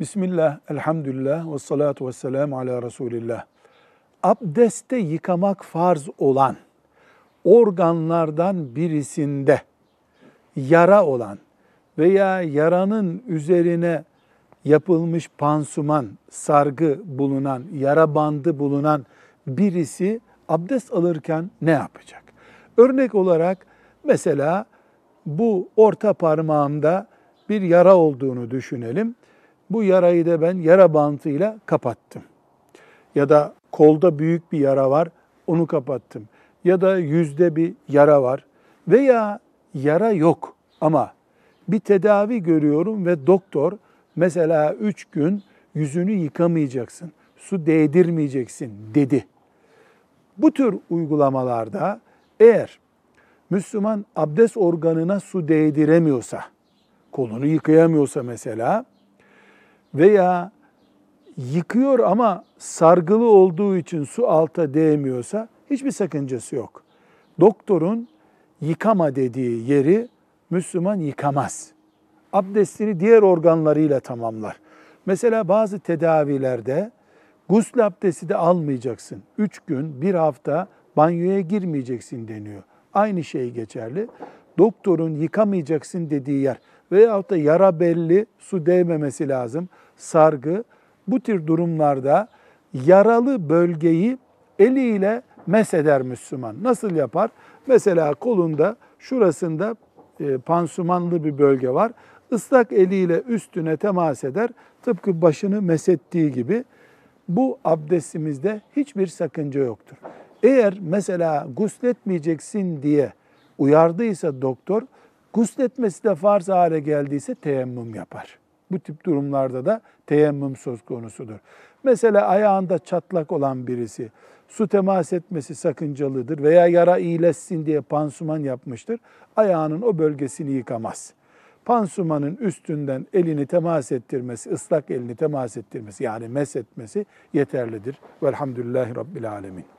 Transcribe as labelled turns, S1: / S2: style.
S1: Bismillah, elhamdülillah ve salatu ve selamu ala Resulillah. Abdeste yıkamak farz olan organlardan birisinde yara olan veya yaranın üzerine yapılmış pansuman, sargı bulunan, yara bandı bulunan birisi abdest alırken ne yapacak? Örnek olarak mesela bu orta parmağımda bir yara olduğunu düşünelim. Bu yarayı da ben yara bantıyla kapattım. Ya da kolda büyük bir yara var, onu kapattım. Ya da yüzde bir yara var. Veya yara yok ama bir tedavi görüyorum ve doktor mesela üç gün yüzünü yıkamayacaksın, su değdirmeyeceksin dedi. Bu tür uygulamalarda eğer Müslüman abdest organına su değdiremiyorsa, kolunu yıkayamıyorsa mesela veya yıkıyor ama sargılı olduğu için su alta değmiyorsa hiçbir sakıncası yok. Doktorun yıkama dediği yeri Müslüman yıkamaz. Abdestini diğer organlarıyla tamamlar. Mesela bazı tedavilerde gusül abdesti de almayacaksın. Üç gün, bir hafta banyoya girmeyeceksin deniyor. Aynı şey geçerli. Doktorun yıkamayacaksın dediği yer veyahut da yara belli, su değmemesi lazım, sargı. Bu tür durumlarda yaralı bölgeyi eliyle mesheder Müslüman. Nasıl yapar? Mesela kolunda şurasında e, pansumanlı bir bölge var. Islak eliyle üstüne temas eder. Tıpkı başını mesettiği gibi bu abdestimizde hiçbir sakınca yoktur. Eğer mesela gusletmeyeceksin diye uyardıysa doktor, gusletmesi de farz hale geldiyse teyemmüm yapar. Bu tip durumlarda da teyemmüm söz konusudur. Mesela ayağında çatlak olan birisi su temas etmesi sakıncalıdır veya yara iyileşsin diye pansuman yapmıştır. Ayağının o bölgesini yıkamaz. Pansumanın üstünden elini temas ettirmesi, ıslak elini temas ettirmesi yani mesetmesi yeterlidir. Velhamdülillahi Rabbil Alemin.